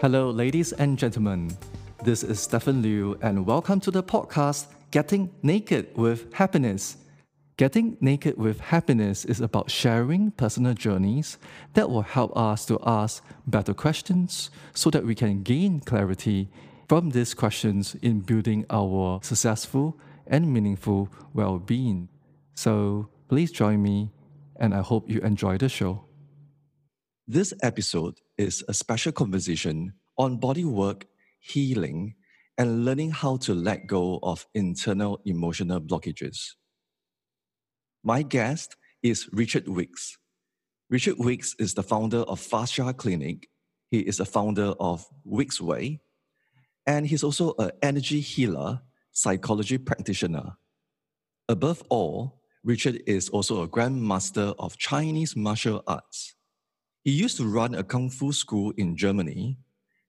Hello, ladies and gentlemen. This is Stephen Liu, and welcome to the podcast Getting Naked with Happiness. Getting Naked with Happiness is about sharing personal journeys that will help us to ask better questions so that we can gain clarity from these questions in building our successful and meaningful well being. So please join me, and I hope you enjoy the show. This episode is a special conversation on body work, healing, and learning how to let go of internal emotional blockages. My guest is Richard Wickes. Richard Wickes is the founder of Fascia Clinic. He is a founder of Wickes Way, and he's also an energy healer, psychology practitioner. Above all, Richard is also a grandmaster of Chinese martial arts. He used to run a kung fu school in Germany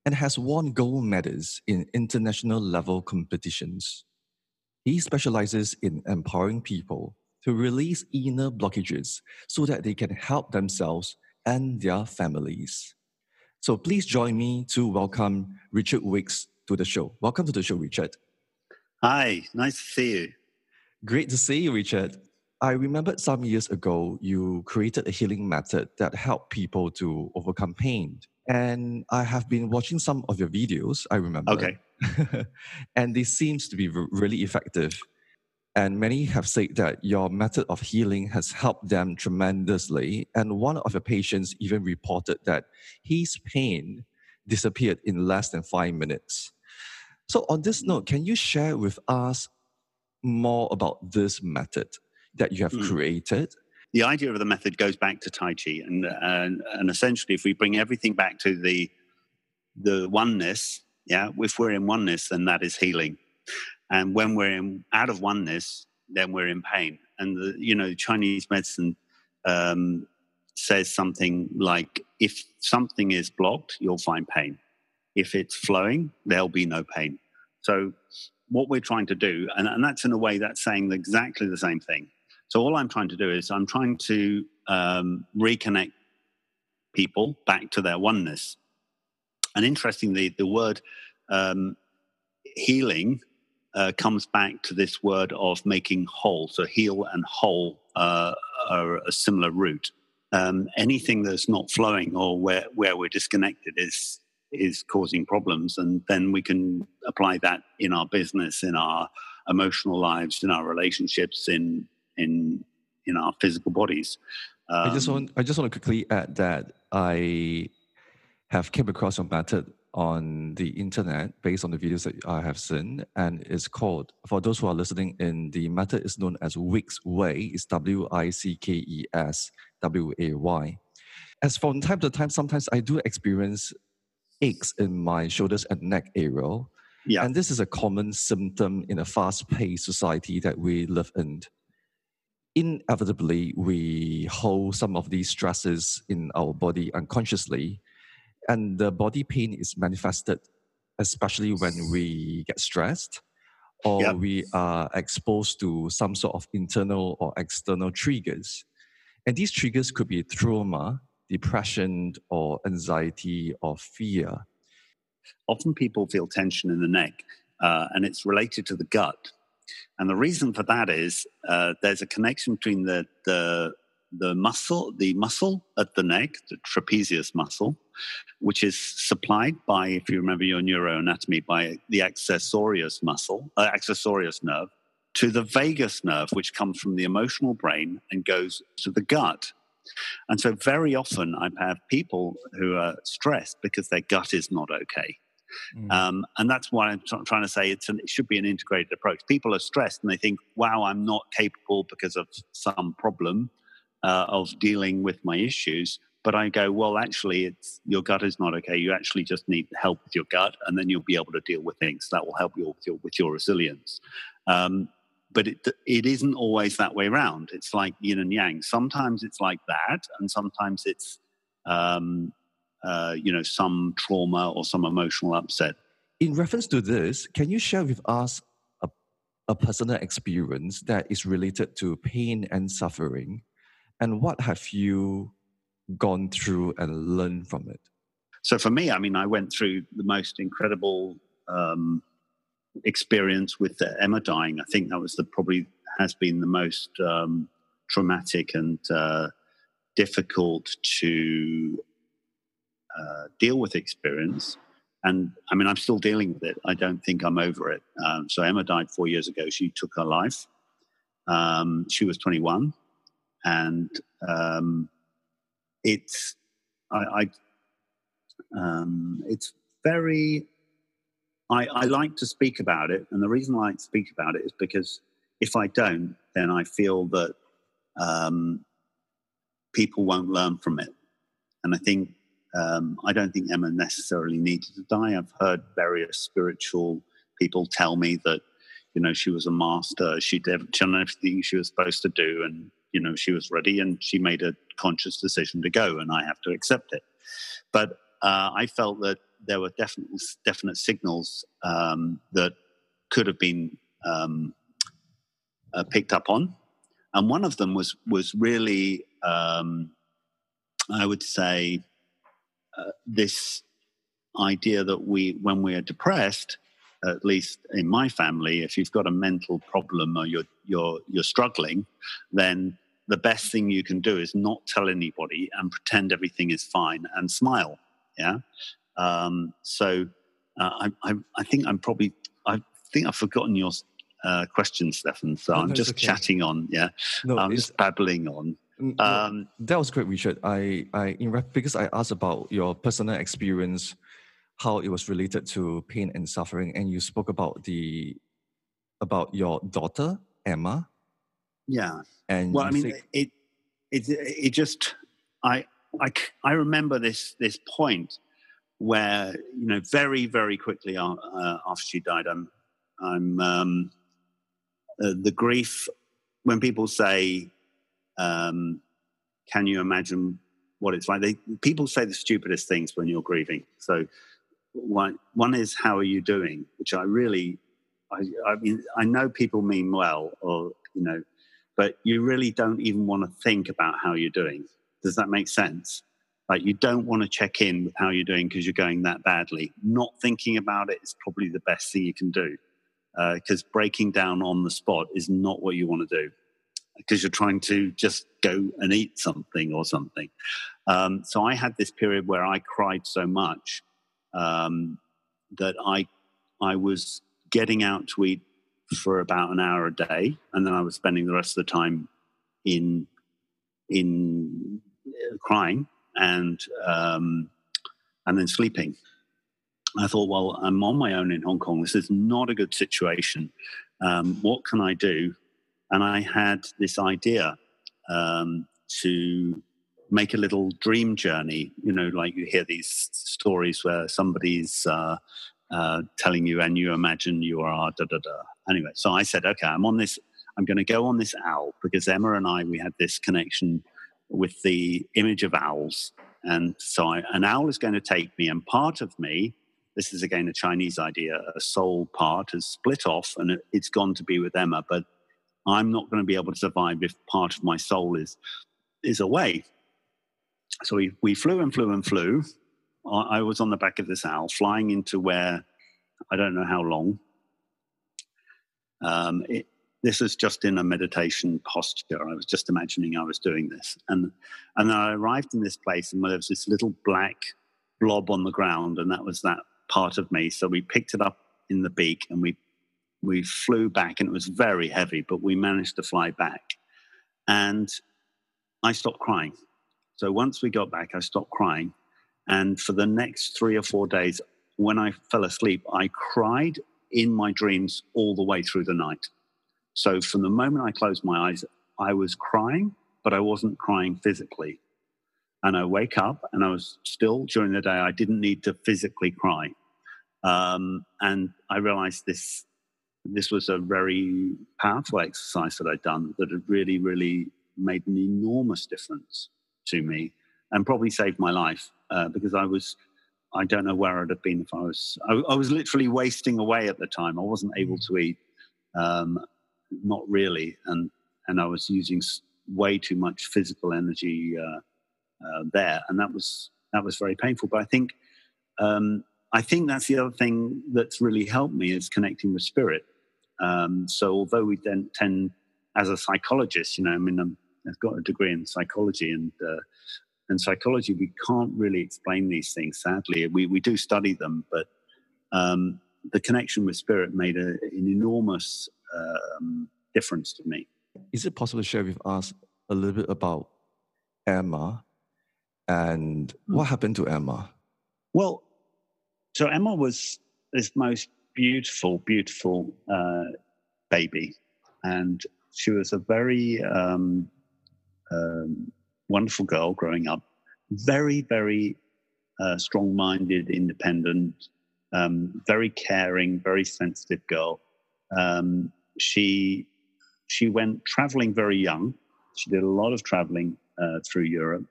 and has won gold medals in international level competitions. He specializes in empowering people to release inner blockages so that they can help themselves and their families. So please join me to welcome Richard Wickes to the show. Welcome to the show, Richard. Hi, nice to see you. Great to see you, Richard. I remembered some years ago you created a healing method that helped people to overcome pain. And I have been watching some of your videos, I remember. Okay. and this seems to be really effective. And many have said that your method of healing has helped them tremendously. And one of your patients even reported that his pain disappeared in less than five minutes. So, on this note, can you share with us more about this method? That you have mm. created? The idea of the method goes back to Tai Chi, and, and and essentially, if we bring everything back to the the oneness, yeah, if we're in oneness, then that is healing, and when we're in out of oneness, then we're in pain. And the, you know, Chinese medicine um, says something like, if something is blocked, you'll find pain. If it's flowing, there'll be no pain. So, what we're trying to do, and, and that's in a way that's saying exactly the same thing. So all I'm trying to do is I'm trying to um, reconnect people back to their oneness. And interestingly, the word um, healing uh, comes back to this word of making whole. So heal and whole uh, are a similar root. Um, anything that's not flowing or where, where we're disconnected is is causing problems, and then we can apply that in our business, in our emotional lives, in our relationships, in in in our physical bodies. Um, I just want I just want to quickly add that I have came across your method on the internet based on the videos that I have seen, and it's called for those who are listening in. The method is known as Wickes Way. It's W I C K E S W A Y. As from time to time, sometimes I do experience aches in my shoulders and neck area. Yeah. And this is a common symptom in a fast paced society that we live in inevitably we hold some of these stresses in our body unconsciously and the body pain is manifested especially when we get stressed or yep. we are exposed to some sort of internal or external triggers. And these triggers could be trauma depression or anxiety or fear. Often people feel tension in the neck uh, and it's related to the gut and the reason for that is uh, there's a connection between the, the, the muscle, the muscle at the neck, the trapezius muscle, which is supplied by, if you remember your neuroanatomy, by the accessorius muscle, uh, accessorius nerve, to the vagus nerve, which comes from the emotional brain and goes to the gut. And so, very often, I have people who are stressed because their gut is not okay. Mm. Um, and that's why I'm trying to say an, it should be an integrated approach. People are stressed and they think, wow, I'm not capable because of some problem uh, of dealing with my issues. But I go, well, actually, it's your gut is not okay. You actually just need help with your gut, and then you'll be able to deal with things. That will help you with your, with your resilience. Um, but it, it isn't always that way around. It's like yin and yang. Sometimes it's like that, and sometimes it's um, uh, you know, some trauma or some emotional upset. In reference to this, can you share with us a, a personal experience that is related to pain and suffering? And what have you gone through and learned from it? so for me, I mean, I went through the most incredible um, experience with Emma dying. I think that was the probably has been the most um, traumatic and uh, difficult to uh, deal with experience. And I mean, I'm still dealing with it. I don't think I'm over it. Um, so Emma died four years ago. She took her life. Um, she was 21, and um, it's I, I um, it's very. I, I like to speak about it, and the reason I like to speak about it is because if I don't, then I feel that um, people won't learn from it. And I think um, I don't think Emma necessarily needed to die. I've heard various spiritual people tell me that you know she was a master. She did everything she was supposed to do, and you know she was ready, and she made a conscious decision to go, and I have to accept it. But uh, I felt that there were definite definite signals um, that could have been um, uh, picked up on, and one of them was was really, um, I would say, uh, this idea that we, when we are depressed, at least in my family, if you've got a mental problem or you're you're you're struggling, then the best thing you can do is not tell anybody and pretend everything is fine and smile. Yeah. Um, so uh, I, I, I think I'm probably I think I've forgotten your uh, question, Stefan. So no, I'm just okay. chatting on. Yeah, no, I'm just babbling on. Um, that was great, Richard. I, I, in because I asked about your personal experience, how it was related to pain and suffering, and you spoke about the, about your daughter Emma. Yeah. And well, I mean, think, it, it, it just, I, I, I remember this, this point where you know very, very quickly uh, after she died, I'm, I'm, um, uh, the grief when people say, um, "Can you imagine what it's like?" They, people say the stupidest things when you're grieving. So, one one is, "How are you doing?" Which I really, I, I mean, I know people mean well, or you know, but you really don't even want to think about how you're doing. Does that make sense? Like you don't want to check in with how you're doing because you're going that badly. Not thinking about it is probably the best thing you can do because uh, breaking down on the spot is not what you want to do because you're trying to just go and eat something or something. Um, so I had this period where I cried so much um, that I I was getting out to eat for about an hour a day, and then I was spending the rest of the time in in uh, crying and um, and then sleeping. I thought, well, I'm on my own in Hong Kong. This is not a good situation. Um, what can I do? And I had this idea um, to make a little dream journey. You know, like you hear these stories where somebody's uh, uh, telling you, and you imagine you are da da da. Anyway, so I said, okay, I'm on this. I'm going to go on this owl because Emma and I we had this connection with the image of owls, and so I, an owl is going to take me, and part of me this is again a Chinese idea. A soul part has split off and it, it's gone to be with Emma, but I'm not going to be able to survive if part of my soul is is away. So we, we flew and flew and flew. I was on the back of this owl, flying into where I don't know how long. Um, it, this was just in a meditation posture. I was just imagining I was doing this, and and then I arrived in this place, and there was this little black blob on the ground, and that was that part of me. So we picked it up in the beak and we we flew back, and it was very heavy, but we managed to fly back. And I stopped crying. So once we got back, I stopped crying. And for the next three or four days, when I fell asleep, I cried in my dreams all the way through the night. So from the moment I closed my eyes, I was crying, but I wasn't crying physically. And I wake up and I was still during the day, I didn't need to physically cry. Um, and I realized this this was a very powerful exercise that I'd done that had really, really made an enormous difference to me and probably saved my life uh, because I was, I don't know where I'd have been if I was, I, I was literally wasting away at the time. I wasn't able mm. to eat, um, not really. And, and I was using way too much physical energy uh, uh, there. And that was, that was very painful. But I think um, I think that's the other thing that's really helped me is connecting with spirit. Um, so although we then tend, as a psychologist, you know, I mean, I'm, I've got a degree in psychology, and uh, in psychology we can't really explain these things. Sadly, we we do study them, but um, the connection with spirit made a, an enormous um, difference to me. Is it possible to share with us a little bit about Emma and what hmm. happened to Emma? Well, so Emma was this most beautiful, beautiful uh, baby, and she was a very um, um, wonderful girl growing up. Very, very uh, strong-minded, independent, um, very caring, very sensitive girl. Um, she she went traveling very young. She did a lot of traveling uh, through Europe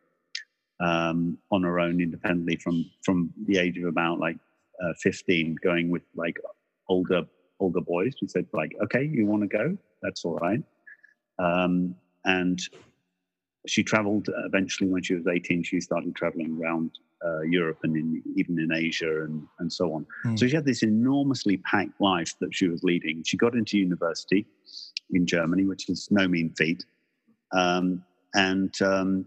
um, on her own, independently from from the age of about like uh, 15 going with like older older boys. We said like, okay, you want to go? That's all right. Um, and she traveled eventually when she was 18. She started traveling around uh, Europe and in, even in Asia and, and so on. Mm. So she had this enormously packed life that she was leading. She got into university in Germany, which is no mean feat. Um, and um,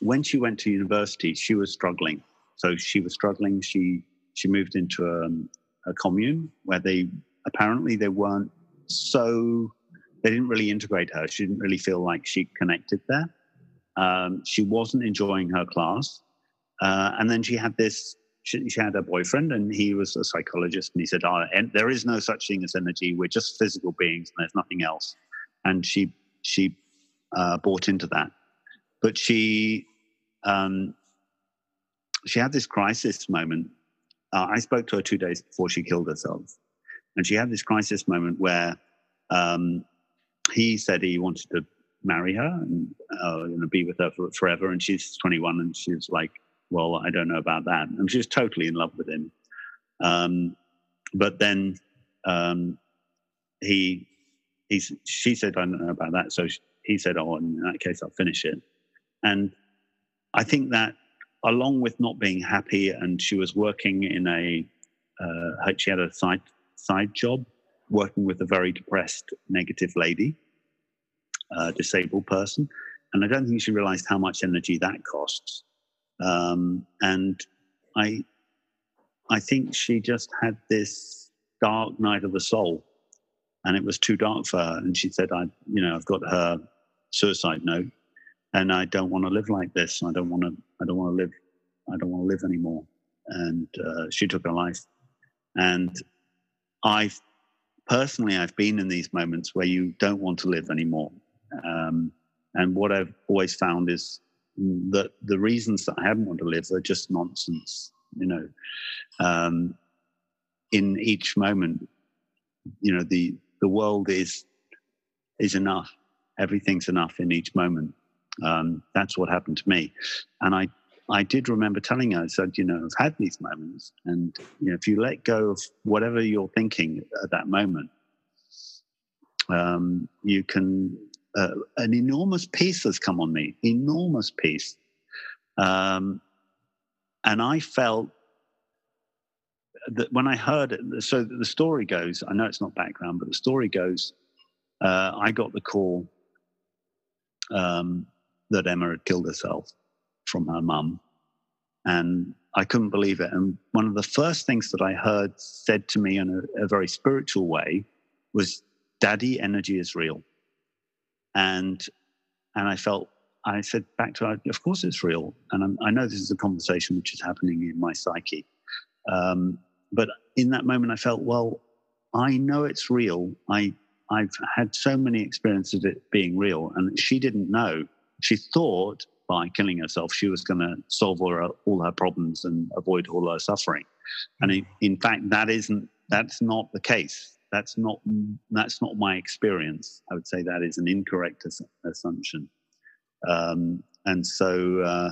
when she went to university, she was struggling. So she was struggling. She she moved into a, um, a commune where they apparently they weren't so they didn't really integrate her. She didn't really feel like she connected there. Um, she wasn't enjoying her class, uh, and then she had this. She, she, had a boyfriend, and he was a psychologist, and he said, oh, and "There is no such thing as energy. We're just physical beings, and there's nothing else." And she she uh, bought into that, but she um, she had this crisis moment. Uh, I spoke to her two days before she killed herself, and she had this crisis moment where um, he said he wanted to marry her and uh, you know, be with her for, forever, and she's 21, and she's like, "Well, I don't know about that," and she's totally in love with him. Um, but then um, he, he, she said, "I don't know about that," so she, he said, "Oh, in that case, I'll finish it." And I think that along with not being happy, and she was working in a, uh, she had a side side job working with a very depressed, negative lady, uh, disabled person, and I don't think she realized how much energy that costs. Um, and I, I think she just had this dark night of the soul, and it was too dark for her. And she said, "I, you know, I've got her suicide note." And I don't want to live like this. I don't want to. I don't want to live. I don't want to live anymore. And uh, she took her life. And I personally, I've been in these moments where you don't want to live anymore. Um, and what I've always found is that the reasons that I haven't want to live are just nonsense. You know, um, in each moment, you know, the the world is is enough. Everything's enough in each moment um, that's what happened to me. And I, I did remember telling her, I said, you know, I've had these moments. And, you know, if you let go of whatever you're thinking at that moment, um, you can, uh, an enormous peace has come on me, enormous peace. Um, and I felt that when I heard it, so the story goes, I know it's not background, but the story goes, uh, I got the call um, that Emma had killed herself from her mum. And I couldn't believe it. And one of the first things that I heard said to me in a, a very spiritual way was, Daddy, energy is real. And and I felt I said back to her, of course it's real. And I'm, i know this is a conversation which is happening in my psyche. Um, but in that moment, I felt, well, I know it's real. I, I've had so many experiences of it being real. And she didn't know she thought by killing herself she was going to solve all her, all her problems and avoid all her suffering. And in, in fact, that isn't that's not the case. That's not that's not my experience. I would say that is an incorrect assumption. Um, and so uh,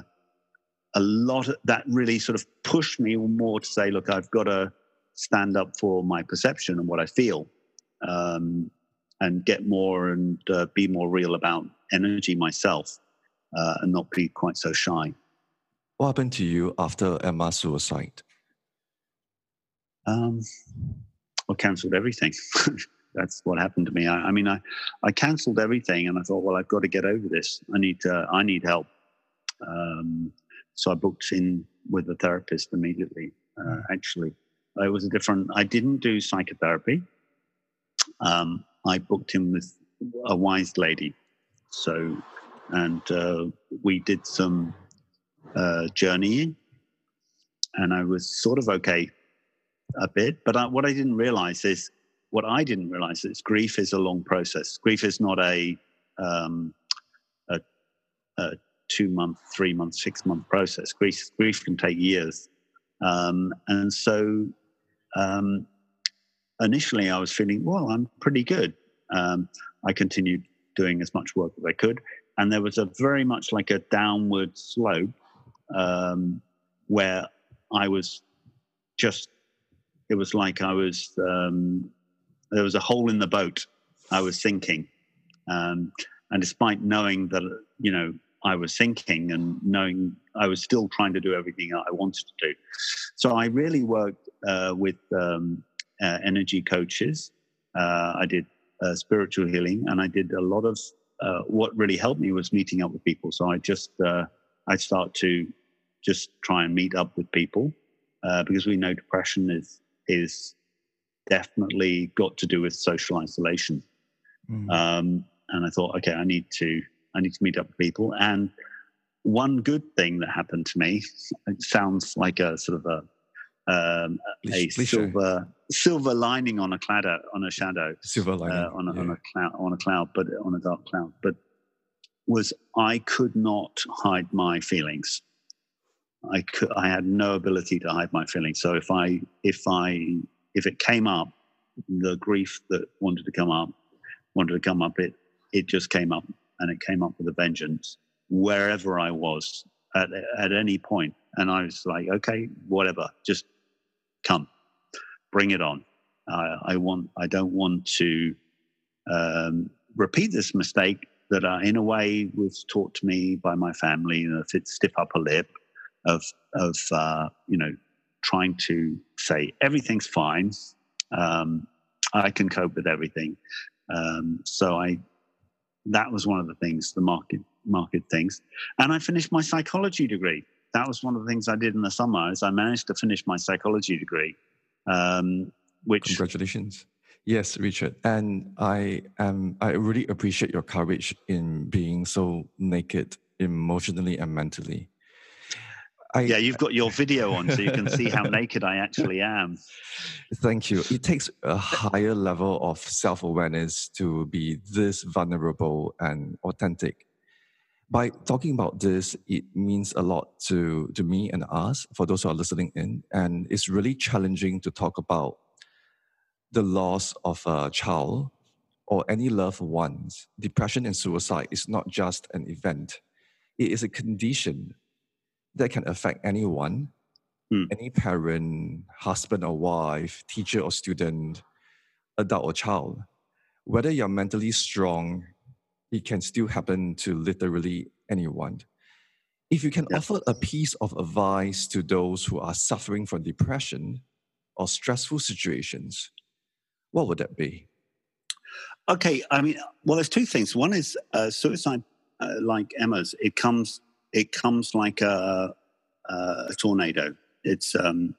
a lot of that really sort of pushed me more to say, look, I've got to stand up for my perception and what I feel, um, and get more and uh, be more real about energy myself uh, and not be quite so shy. What happened to you after Emma's suicide? Um, I cancelled everything. That's what happened to me. I, I mean, I, I cancelled everything, and I thought, well, I've got to get over this. I need to. I need help. Um, so I booked in with a therapist immediately. Uh, hmm. actually, it was a different. I didn't do psychotherapy. Um, I booked him with a wise lady. So, and uh, we did some uh, journeying, and I was sort of okay a bit. But I, what I didn't realize is what I didn't realize is grief is a long process. Grief is not a um, a, a two month, three month, six month process. Grief grief can take years, um, and so um, initially I was feeling well. I'm pretty good. Um, I continued doing as much work as I could, and there was a very much like a downward slope um, where I was just. It was like I was um, there was a hole in the boat. I was sinking, um, and despite knowing that you know I was sinking and knowing I was still trying to do everything I wanted to do, so I really worked uh, with um, uh, energy coaches. Uh, I did uh, spiritual healing, and I did a lot of uh, what really helped me was meeting up with people. So I just uh, I start to just try and meet up with people because we know depression is is definitely got to do with social isolation. Mm. Um, and I thought, okay, I need to I need to meet up with people. And one good thing that happened to me it sounds like a sort of a um, a silver silver lining on a cloud on a shadow silver lining uh, on, a, yeah. on a cloud on a cloud but on a dark cloud but was I could not hide my feelings I could I had no ability to hide my feelings so if I if I if it came up, the grief that wanted to come up, wanted to come up, it it just came up, and it came up with a vengeance wherever I was at at any point. point, and I was like, okay, whatever, just come, bring it on. I, I want, I don't want to um, repeat this mistake that, uh, in a way, was taught to me by my family. You know, if stiff upper lip, of of uh, you know trying to say everything's fine. Um, I can cope with everything. Um, so I, that was one of the things, the market market things. And I finished my psychology degree. That was one of the things I did in the summer. Is I managed to finish my psychology degree. Um, which congratulations. Yes, Richard, and I am. I really appreciate your courage in being so naked emotionally and mentally. I, yeah, you've got your video on, so you can see how naked I actually am. Thank you. It takes a higher level of self awareness to be this vulnerable and authentic. By talking about this, it means a lot to, to me and us, for those who are listening in. And it's really challenging to talk about the loss of a child or any loved ones. Depression and suicide is not just an event, it is a condition that can affect anyone, mm. any parent, husband or wife, teacher or student, adult or child. Whether you're mentally strong, it can still happen to literally anyone. If you can offer a piece of advice to those who are suffering from depression or stressful situations, what would that be? Okay, I mean, well, there's two things. One is uh, suicide, uh, like Emma's, it comes it comes like a, a tornado. It's um,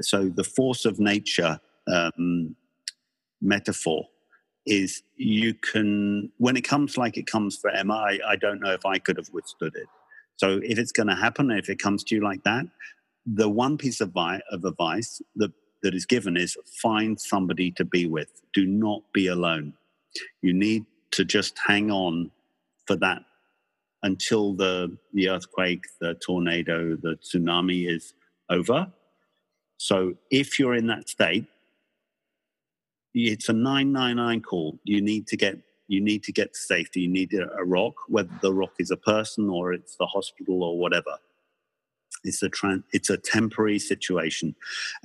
so the force of nature um, metaphor is you can when it comes like it comes for Emma. I, I don't know if I could have withstood it. So if it's going to happen, if it comes to you like that, the one piece of, of advice that that is given is find somebody to be with. Do not be alone. You need to just hang on for that until the, the earthquake, the tornado, the tsunami is over. So if you're in that state, it's a 999 call. You need to get you need to get to safety. You need a, rock, whether the rock is a person or it's the hospital or whatever. It's a it's a temporary situation.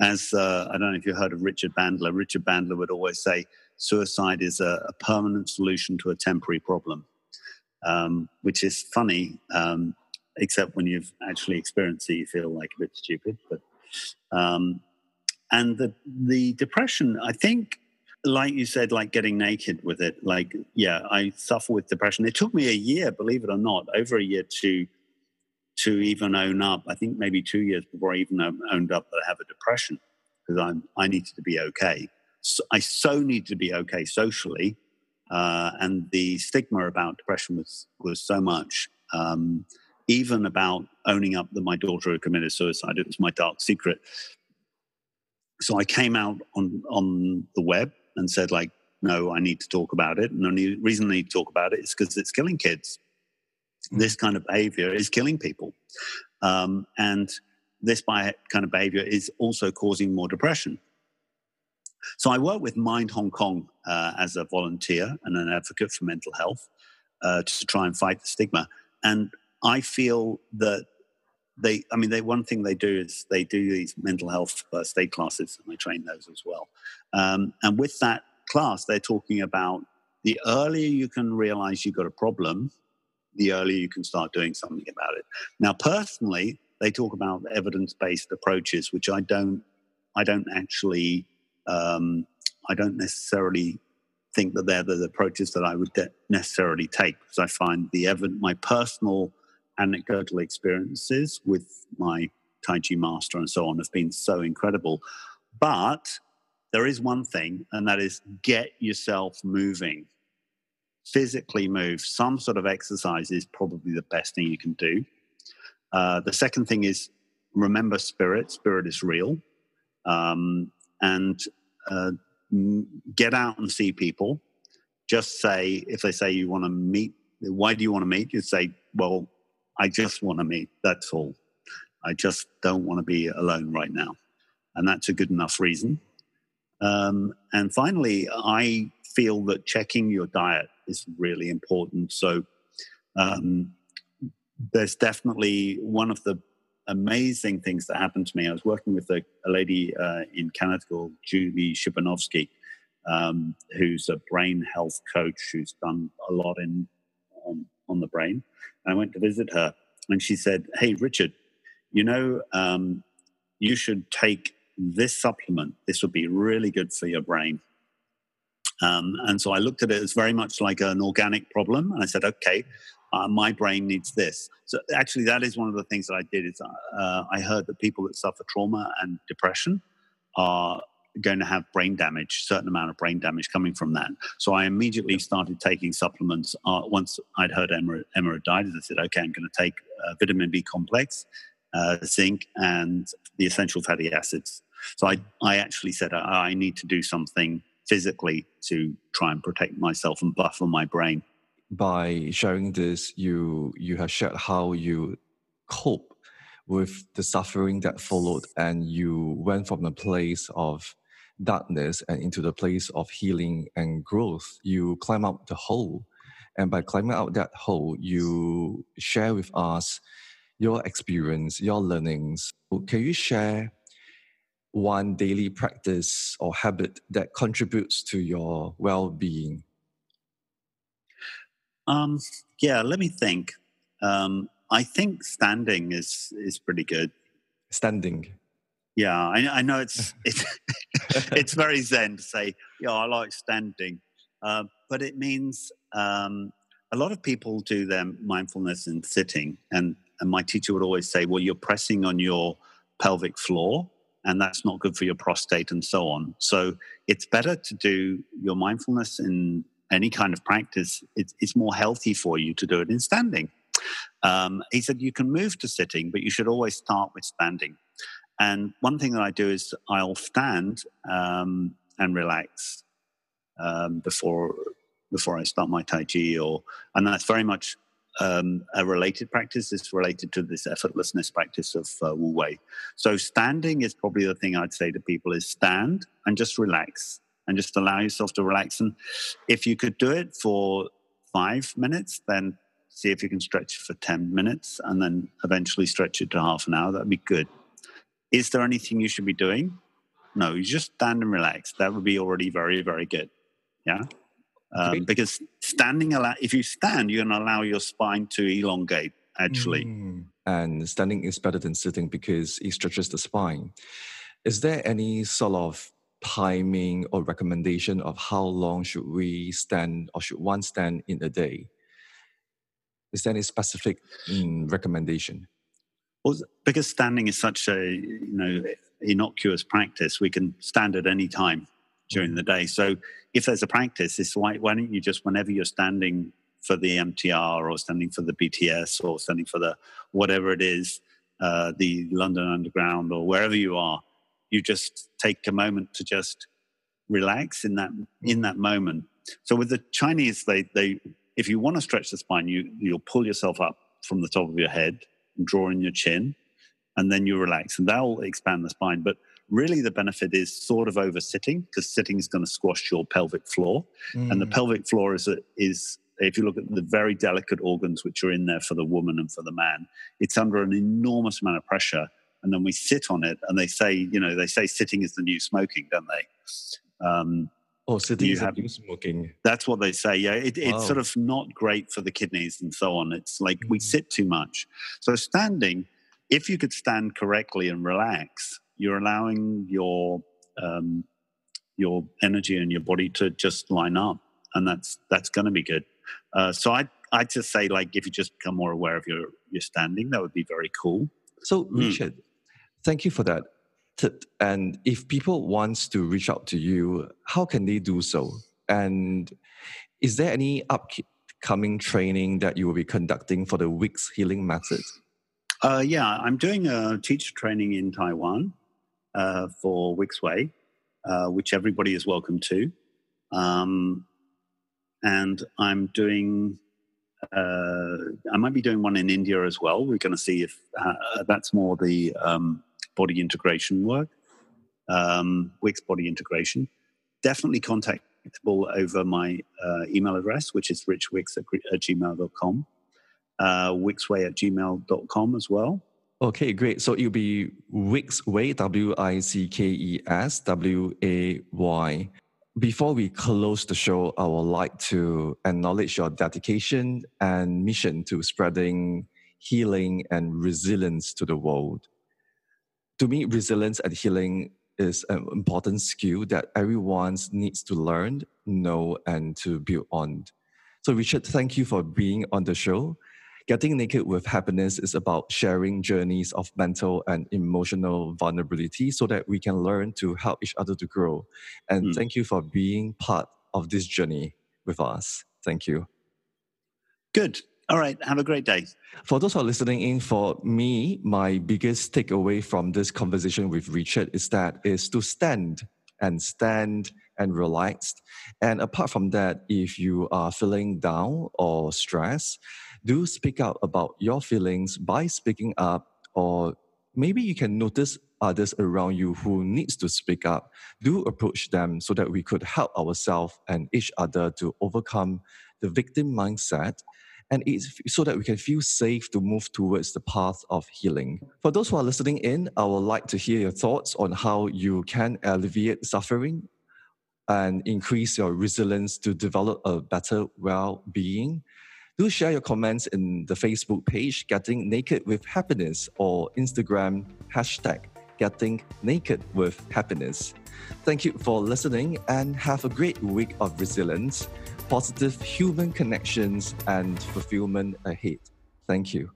As uh, I don't know if you heard of Richard Bandler. Richard Bandler would always say, suicide is a, a permanent solution to a temporary problem um, which is funny. Um, except when you've actually experienced it, you feel like a bit stupid. But um, and the the depression, I think, like you said, like getting naked with it. Like, yeah, I suffer with depression. It took me a year, believe it or not, over a year to to even own up. I think maybe two years before I even owned up that I have a depression because I'm I needed to be okay. So I so needed to be okay socially, uh, and the stigma about depression was was so much. Um, even about owning up that my daughter had committed suicide, it was my dark secret. So I came out on on the web and said, like, no, I need to talk about it. And the only reason I need to talk about it is because it's killing kids. Mm. This kind of behavior is killing people, um, and this kind of behavior is also causing more depression. So I work with Mind Hong Kong uh, as a volunteer and an advocate for mental health uh, to try and fight the stigma. And I feel that they, I mean, they one thing they do is they do these mental health first aid classes, and I train those as well. Um, and with that class, they're talking about the earlier you can realize you've got a problem, the earlier you can start doing something about it. Now, personally, they talk about evidence-based approaches, which I don't, I don't actually um, I don't necessarily think that they're the approaches that I would de- necessarily take because I find the ev- my personal anecdotal experiences with my Tai Chi master and so on have been so incredible. But there is one thing, and that is get yourself moving. Physically move. Some sort of exercise is probably the best thing you can do. Uh, the second thing is remember spirit. Spirit is real. Um, and uh, get out and see people. Just say, if they say you want to meet, why do you want to meet? You say, well, I just want to meet. That's all. I just don't want to be alone right now. And that's a good enough reason. Um, and finally, I feel that checking your diet is really important. So um, there's definitely one of the amazing things that happened to me. I was working with a, a lady uh, in Canada called Julie Shibanovsky, um, who's a brain health coach who's done a lot in on, on the brain. I went to visit her, and she said, "Hey, Richard, you know, um, you should take this supplement. This would be really good for your brain." Um, and so I looked at it as very much like an organic problem, and I said, "Okay, uh, my brain needs this. So actually, that is one of the things that I did. Is uh, I heard that people that suffer trauma and depression are going to have brain damage, certain amount of brain damage coming from that. So I immediately started taking supplements. Uh, once I'd heard Emma, Emma had died, I said, okay, I'm going to take uh, vitamin B complex, uh, zinc, and the essential fatty acids. So I, I actually said, I need to do something physically to try and protect myself and buffer my brain by sharing this, you you have shared how you cope with the suffering that followed, and you went from the place of darkness and into the place of healing and growth. You climb up the hole, and by climbing out that hole, you share with us your experience, your learnings. Can you share one daily practice or habit that contributes to your well-being um, yeah, let me think. Um, I think standing is is pretty good. Standing. Yeah, I, I know it's it's it's very zen to say, yeah, I like standing, uh, but it means um, a lot of people do their mindfulness in sitting, and and my teacher would always say, well, you're pressing on your pelvic floor, and that's not good for your prostate, and so on. So it's better to do your mindfulness in any kind of practice, it's, it's more healthy for you to do it in standing. Um, he said you can move to sitting, but you should always start with standing. And one thing that I do is I'll stand um, and relax um, before before I start my Tai Chi, or and that's very much um, a related practice. It's related to this effortlessness practice of uh, Wu Wei. So standing is probably the thing I'd say to people: is stand and just relax and just allow yourself to relax. And if you could do it for five minutes, then see if you can stretch for 10 minutes and then eventually stretch it to half an hour. That'd be good. Is there anything you should be doing? No, you just stand and relax. That would be already very, very good. Yeah. Um, because standing, if you stand, you're going to allow your spine to elongate actually. Mm. And standing is better than sitting because it stretches the spine. Is there any sort of timing or recommendation of how long should we stand or should one stand in a day? Is there any specific mm, recommendation? Well, because standing is such a you know innocuous practice, we can stand at any time during the day. So if there's a practice, it's why why don't you just whenever you're standing for the MTR or standing for the BTS or standing for the whatever it is, uh, the London Underground or wherever you are, you just take a moment to just relax in that in that moment. So with the Chinese, they they if you want to stretch the spine, you you'll pull yourself up from the top of your head and draw in your chin, and then you relax, and that'll expand the spine. But really, the benefit is sort of over sitting because sitting is going to squash your pelvic floor, mm. and the mm. pelvic floor is a, is if you look at the very delicate organs which are in there for the woman and for the man, it's under an enormous amount of pressure and then we sit on it and they say you know they say sitting is the new smoking don't they um, oh so sitting you have, new smoking. That's what they say yeah. It, wow. it's sort of not great for the kidneys and so on. It's like mm. we sit too much. So standing if you could stand correctly and relax you're allowing your um, your energy and your body to just line up and that's that's going to be good. Uh, so i i just say like if you just become more aware of your your standing that would be very cool. So hmm. richard mm Thank you for that And if people wants to reach out to you, how can they do so? And is there any upcoming training that you will be conducting for the Wickes healing method? Uh, yeah, I'm doing a teacher training in Taiwan uh, for Wickes Way, uh, which everybody is welcome to. Um, and I'm doing uh, I might be doing one in India as well. We're going to see if uh, that's more the um, body integration work, um, Wickes body integration. Definitely contactable over my uh, email address, which is richwicks at, at gmail.com, uh, wicksway at gmail.com as well. Okay, great. So it'll be Wickes Way, W I C K E S W A Y. Before we close the show, I would like to acknowledge your dedication and mission to spreading healing and resilience to the world to me, resilience and healing is an important skill that everyone needs to learn, know, and to build on. So, Richard, thank you for being on the show. Getting Naked with Happiness is about sharing journeys of mental and emotional vulnerability so that we can learn to help each other to grow. And mm. thank you for being part of this journey with us. Thank you. Good. All right. Have a great day. For those who are listening in, for me, my biggest takeaway from this conversation with Richard is that is to stand and stand and relaxed. And apart from that, if you are feeling down or stressed, do speak out about your feelings by speaking up or maybe you can notice others around you who needs to speak up do approach them so that we could help ourselves and each other to overcome the victim mindset and it's so that we can feel safe to move towards the path of healing. For those who are listening in, I would like to hear your thoughts on how you can alleviate suffering and increase your resilience to develop a better well being. Do share your comments in the Facebook page Getting Naked with Happiness or Instagram hashtag Getting Naked with Happiness. Thank you for listening and have a great week of resilience positive human connections and fulfillment ahead. Thank you.